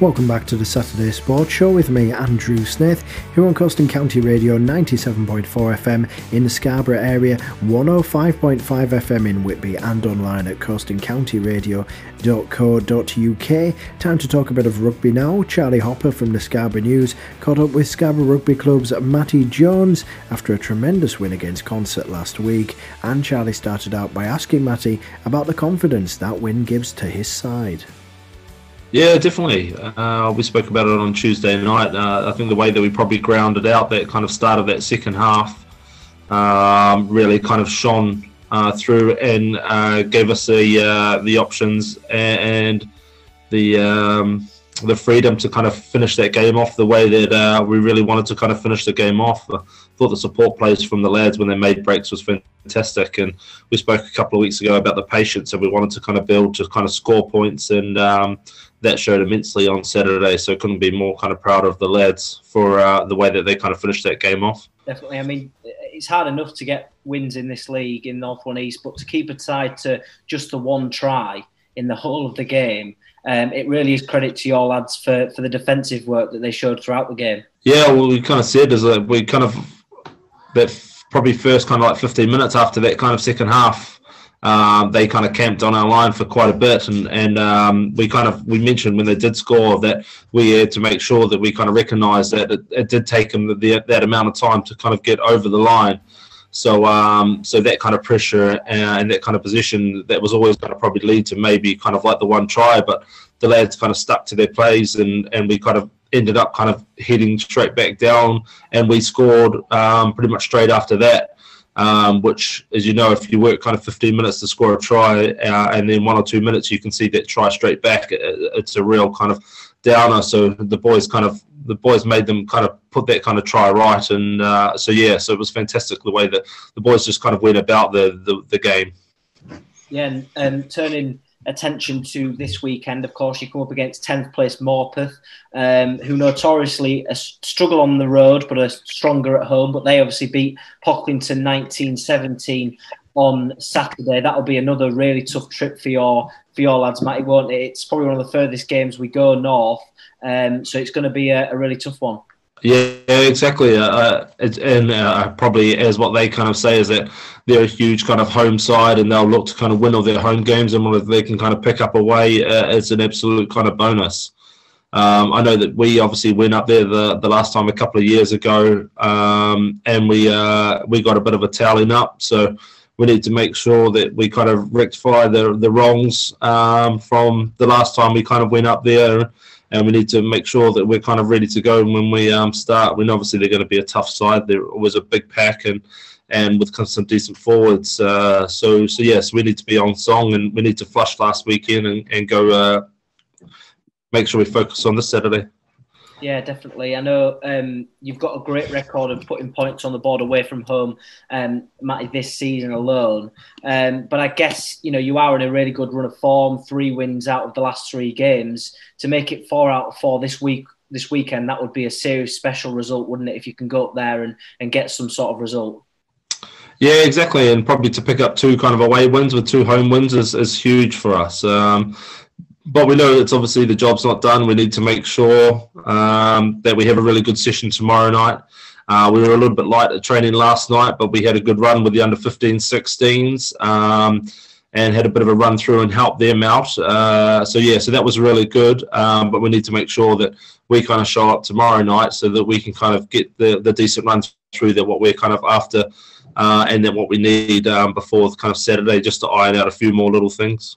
Welcome back to the Saturday Sports Show with me, Andrew Smith, here on Coast and County Radio 97.4 FM in the Scarborough area, 105.5 FM in Whitby, and online at coastandcountyradio.co.uk. Time to talk a bit of rugby now. Charlie Hopper from the Scarborough News caught up with Scarborough Rugby Club's Matty Jones after a tremendous win against Consett last week, and Charlie started out by asking Matty about the confidence that win gives to his side. Yeah, definitely. Uh, we spoke about it on Tuesday night. Uh, I think the way that we probably grounded out that kind of start of that second half um, really kind of shone uh, through and uh, gave us the uh, the options and the um, the freedom to kind of finish that game off the way that uh, we really wanted to kind of finish the game off. I thought the support plays from the lads when they made breaks was fantastic, and we spoke a couple of weeks ago about the patience that we wanted to kind of build to kind of score points and. Um, that showed immensely on Saturday. So couldn't be more kind of proud of the lads for uh, the way that they kind of finished that game off. Definitely. I mean, it's hard enough to get wins in this league in North One East, but to keep it tied to just the one try in the whole of the game, um, it really is credit to your lads for, for the defensive work that they showed throughout the game. Yeah, well, we kind of said is that we kind of that probably first kind of like 15 minutes after that kind of second half um, they kind of camped on our line for quite a bit, and and um, we kind of we mentioned when they did score that we had to make sure that we kind of recognised that it, it, did take them the, that amount of time to kind of get over the line. So um, so that kind of pressure and that kind of position that was always going to probably lead to maybe kind of like the one try, but the lads kind of stuck to their plays, and and we kind of ended up kind of heading straight back down, and we scored um, pretty much straight after that um, which, as you know, if you work kind of 15 minutes to score a try uh, and then one or two minutes you can see that try straight back, it, it's a real kind of downer. So the boys kind of the boys made them kind of put that kind of try right, and uh, so yeah, so it was fantastic the way that the boys just kind of went about the the, the game. Yeah, and, and turning attention to this weekend. Of course, you come up against 10th place Morpeth, um, who notoriously struggle on the road but are stronger at home. But they obviously beat Pocklington 1917 on Saturday. That'll be another really tough trip for your for your lads, Matty, won't it? It's probably one of the furthest games we go north, um, so it's going to be a, a really tough one. Yeah, exactly. Uh, uh and uh, probably as what they kind of say is that they're a huge kind of home side, and they'll look to kind of win all their home games, and what they can kind of pick up away, uh, it's an absolute kind of bonus. Um, I know that we obviously went up there the, the last time a couple of years ago, um, and we uh, we got a bit of a tallying up. So we need to make sure that we kind of rectify the the wrongs um, from the last time we kind of went up there and we need to make sure that we're kind of ready to go when we um, start. When obviously they're going to be a tough side. They're always a big pack and and with some decent forwards. Uh, so so yes, we need to be on song and we need to flush last weekend and and go uh, make sure we focus on this Saturday. Yeah, definitely. I know um, you've got a great record of putting points on the board away from home, um, Matty, this season alone. Um, but I guess you know you are in a really good run of form. Three wins out of the last three games. To make it four out of four this week, this weekend, that would be a serious special result, wouldn't it? If you can go up there and, and get some sort of result. Yeah, exactly, and probably to pick up two kind of away wins with two home wins is, is huge for us. Um, but we know it's obviously the job's not done. We need to make sure um, that we have a really good session tomorrow night. Uh, we were a little bit light at training last night, but we had a good run with the under 15 16s um, and had a bit of a run through and helped them out. Uh, so, yeah, so that was really good. Um, but we need to make sure that we kind of show up tomorrow night so that we can kind of get the, the decent run through that what we're kind of after uh, and then what we need um, before kind of Saturday just to iron out a few more little things.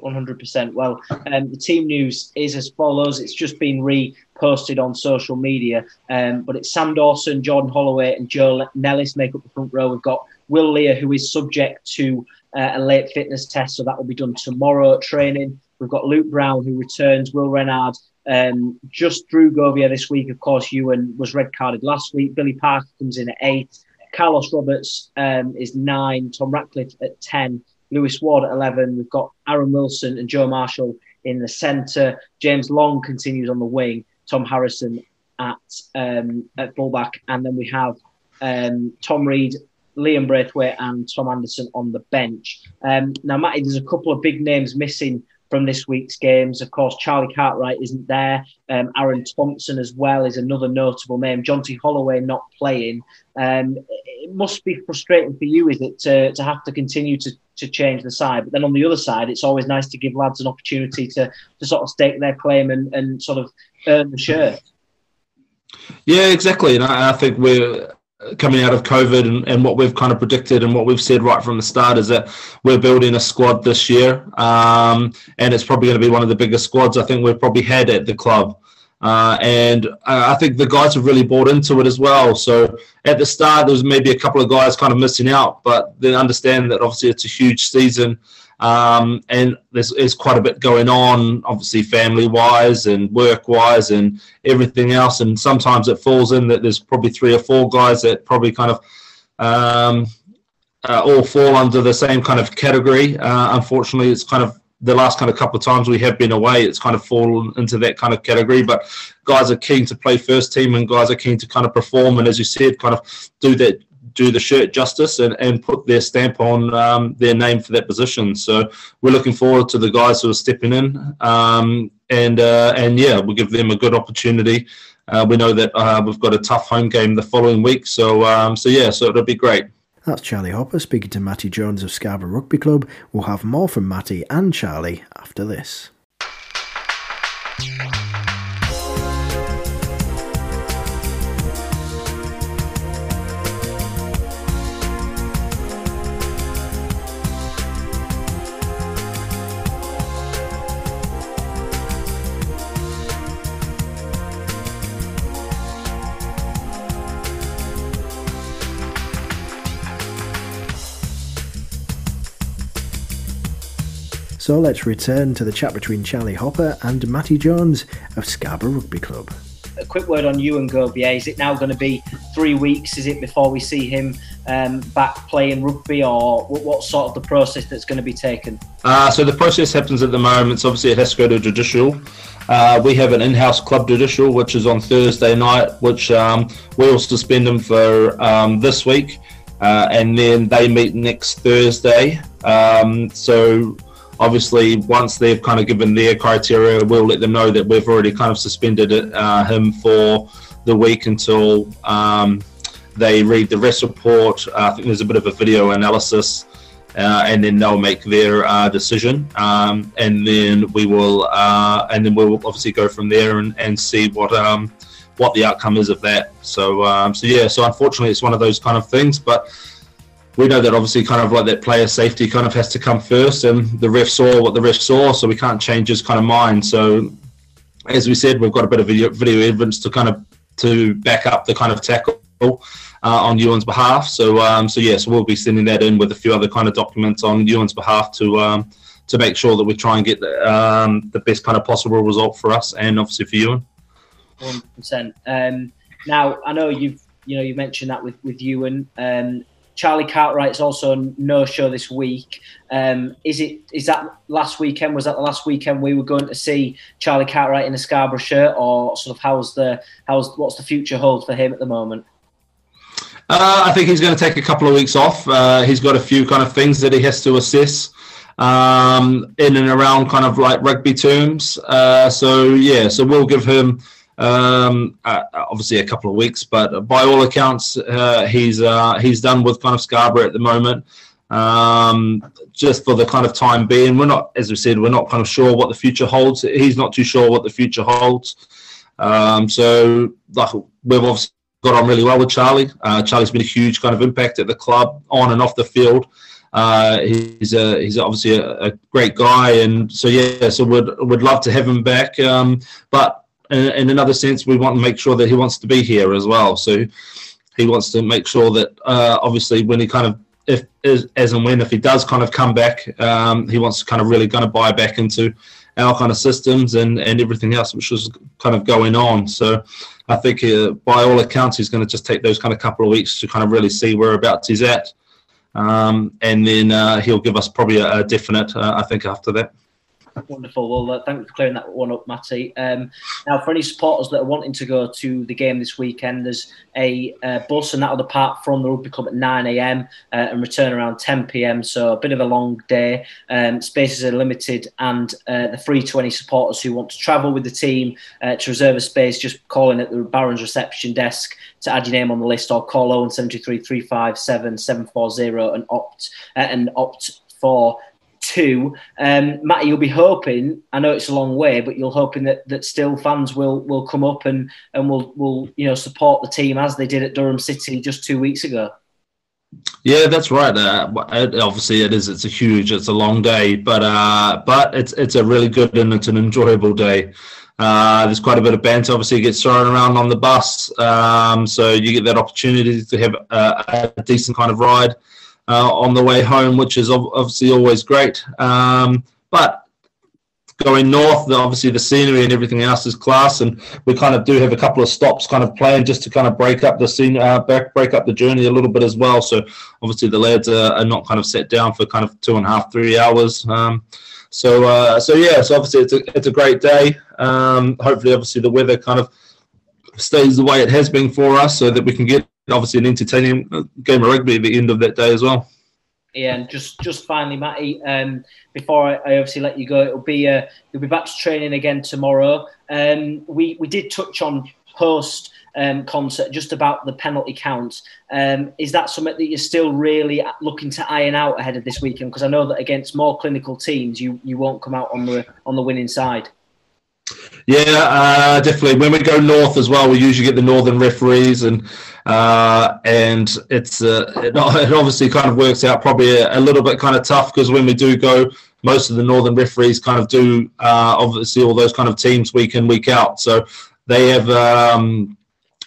100%. Well, um, the team news is as follows. It's just been reposted on social media, um, but it's Sam Dawson, Jordan Holloway, and Joe Nellis make up the front row. We've got Will Lear, who is subject to uh, a late fitness test, so that will be done tomorrow at training. We've got Luke Brown, who returns, Will Renard, um, just Drew Govia this week. Of course, Ewan was red carded last week. Billy Parker comes in at eight. Carlos Roberts um, is nine. Tom Ratcliffe at 10. Lewis Ward at 11. We've got Aaron Wilson and Joe Marshall in the centre. James Long continues on the wing. Tom Harrison at um, at fullback, and then we have um, Tom Reed, Liam Braithwaite, and Tom Anderson on the bench. Um, now, Matty, there's a couple of big names missing from this week's games. Of course, Charlie Cartwright isn't there. Um, Aaron Thompson as well is another notable name. Jonty Holloway not playing. Um, it must be frustrating for you, is it, to, to have to continue to, to change the side? But then on the other side, it's always nice to give lads an opportunity to, to sort of stake their claim and, and sort of earn the shirt. Yeah, exactly. And I, I think we're coming out of COVID and, and, what we've kind of predicted and what we've said right from the start is that we're building a squad this year. Um, and it's probably going to be one of the biggest squads I think we've probably had at the club. Uh, and I think the guys have really bought into it as well. So at the start, there was maybe a couple of guys kind of missing out, but they understand that obviously it's a huge season. Um, and there's, there's quite a bit going on, obviously family wise and work wise and everything else. And sometimes it falls in that there's probably three or four guys that probably kind of um, uh, all fall under the same kind of category. Uh, unfortunately, it's kind of the last kind of couple of times we have been away, it's kind of fallen into that kind of category. But guys are keen to play first team, and guys are keen to kind of perform, and as you said, kind of do that do the shirt justice and, and put their stamp on um, their name for that position. So we're looking forward to the guys who are stepping in, um, and uh, and yeah, we'll give them a good opportunity. Uh, we know that uh, we've got a tough home game the following week, so um, so yeah, so it'll be great. That's Charlie Hopper speaking to Matty Jones of Scarborough Rugby Club. We'll have more from Matty and Charlie after this. So let's return to the chat between Charlie Hopper and Matty Jones of Scarborough Rugby Club. A quick word on Ewan Gobier. Is it now going to be three weeks? Is it before we see him um, back playing rugby, or what, what, sort of the process that's going to be taken? Uh, so the process happens at the moment. So obviously, it has to go to judicial. Uh, we have an in-house club judicial, which is on Thursday night, which um, we'll suspend him for um, this week, uh, and then they meet next Thursday. Um, so obviously once they've kind of given their criteria we'll let them know that we've already kind of suspended uh, him for the week until um, they read the rest report. Uh, i think there's a bit of a video analysis uh, and then they'll make their uh, decision. Um, and then we will uh, and then we'll obviously go from there and, and see what um, what the outcome is of that. So um, so yeah so unfortunately it's one of those kind of things but we know that obviously kind of like that player safety kind of has to come first and the ref saw what the ref saw so we can't change his kind of mind so as we said we've got a bit of video, video evidence to kind of to back up the kind of tackle uh, on Ewan's behalf so um, so yes we'll be sending that in with a few other kind of documents on Ewan's behalf to um, to make sure that we try and get the, um, the best kind of possible result for us and obviously for Ewan. One percent. Um, now I know you've you know you mentioned that with with Ewan. Um, Charlie Cartwright's also no show this week. Um, is it? Is that last weekend? Was that the last weekend we were going to see Charlie Cartwright in a Scarborough shirt, or sort of how's the how's what's the future hold for him at the moment? Uh, I think he's going to take a couple of weeks off. Uh, he's got a few kind of things that he has to assess um, in and around kind of like rugby terms. Uh, so yeah, so we'll give him um, uh, obviously, a couple of weeks, but by all accounts, uh, he's uh, he's done with kind of Scarborough at the moment. Um, just for the kind of time being, we're not, as we said, we're not kind of sure what the future holds. He's not too sure what the future holds. Um, so, like, we've obviously got on really well with Charlie. Uh, Charlie's been a huge kind of impact at the club, on and off the field. Uh, he's a, he's obviously a, a, great guy, and so yeah, so would would love to have him back. Um, but in another sense, we want to make sure that he wants to be here as well. So he wants to make sure that uh, obviously when he kind of if as and when if he does kind of come back, um, he wants to kind of really kind of buy back into our kind of systems and and everything else which was kind of going on. So I think uh, by all accounts he's going to just take those kind of couple of weeks to kind of really see whereabouts he's at, um, and then uh, he'll give us probably a, a definite. Uh, I think after that. Wonderful. Well, uh, thanks for clearing that one up, Matty. Um, now, for any supporters that are wanting to go to the game this weekend, there's a uh, bus and that'll depart from the rugby club at 9 a.m. Uh, and return around 10 p.m. So a bit of a long day. Um, spaces are limited, and uh, the free to any supporters who want to travel with the team uh, to reserve a space. Just calling at the Barons reception desk to add your name on the list, or call 0173 357 740 and opt uh, and opt for two. Um, Matty, you'll be hoping. I know it's a long way, but you're hoping that, that still fans will will come up and and will will you know support the team as they did at Durham City just two weeks ago. Yeah, that's right. Uh, obviously, it is. It's a huge. It's a long day, but uh, but it's it's a really good and it's an enjoyable day. Uh, there's quite a bit of banter. Obviously, gets thrown around on the bus, um, so you get that opportunity to have a, a decent kind of ride uh, on the way home, which is obviously always great. Um, but going north, obviously the scenery and everything else is class, and we kind of do have a couple of stops kind of planned just to kind of break up the scene, uh, break, break up the journey a little bit as well. So obviously the lads are, are, not kind of set down for kind of two and a half, three hours. Um, so uh, so yeah, so obviously it's a it's a great day. Um, hopefully, obviously the weather kind of stays the way it has been for us, so that we can get obviously an entertaining uh, game of rugby at the end of that day as well. Yeah, and just just finally, Matty, um, before I, I, obviously let you go, it'll be uh, you'll be back to training again tomorrow. Um, we we did touch on post um, Consett just about the penalty count. Um, is that something that you're still really looking to iron out ahead of this weekend? Because I know that against more clinical teams, you you won't come out on the on the winning side. Yeah, uh, definitely. When we go north as well, we usually get the northern referees, and uh, and it's uh, it, obviously kind of works out probably a, a little bit kind of tough because when we do go, most of the northern referees kind of do uh, obviously all those kind of teams week in week out, so they have. Um,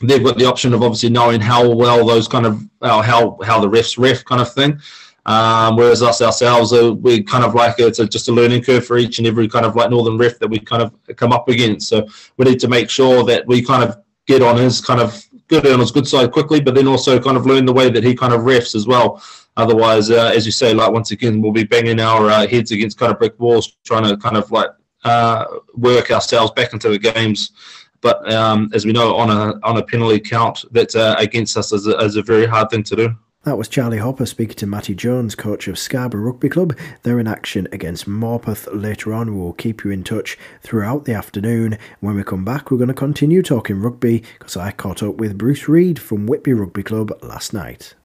they've got the option of obviously knowing how well those kind of how how the refs ref kind of thing. Um, whereas us ourselves, uh, we kind of like it's a, just a learning curve for each and every kind of like northern ref that we kind of come up against. So we need to make sure that we kind of get on his kind of good on his good side quickly, but then also kind of learn the way that he kind of refs as well. Otherwise, uh, as you say, like once again, we'll be banging our uh, heads against kind of brick walls, trying to kind of like uh, work ourselves back into the games. But um, as we know, on a on a penalty count, that's uh, against us is a, is a very hard thing to do. That was Charlie Hopper speaking to Matty Jones, coach of Scarborough Rugby Club. They're in action against Morpeth later on. We'll keep you in touch throughout the afternoon. When we come back, we're going to continue talking rugby because I caught up with Bruce Reid from Whitby Rugby Club last night.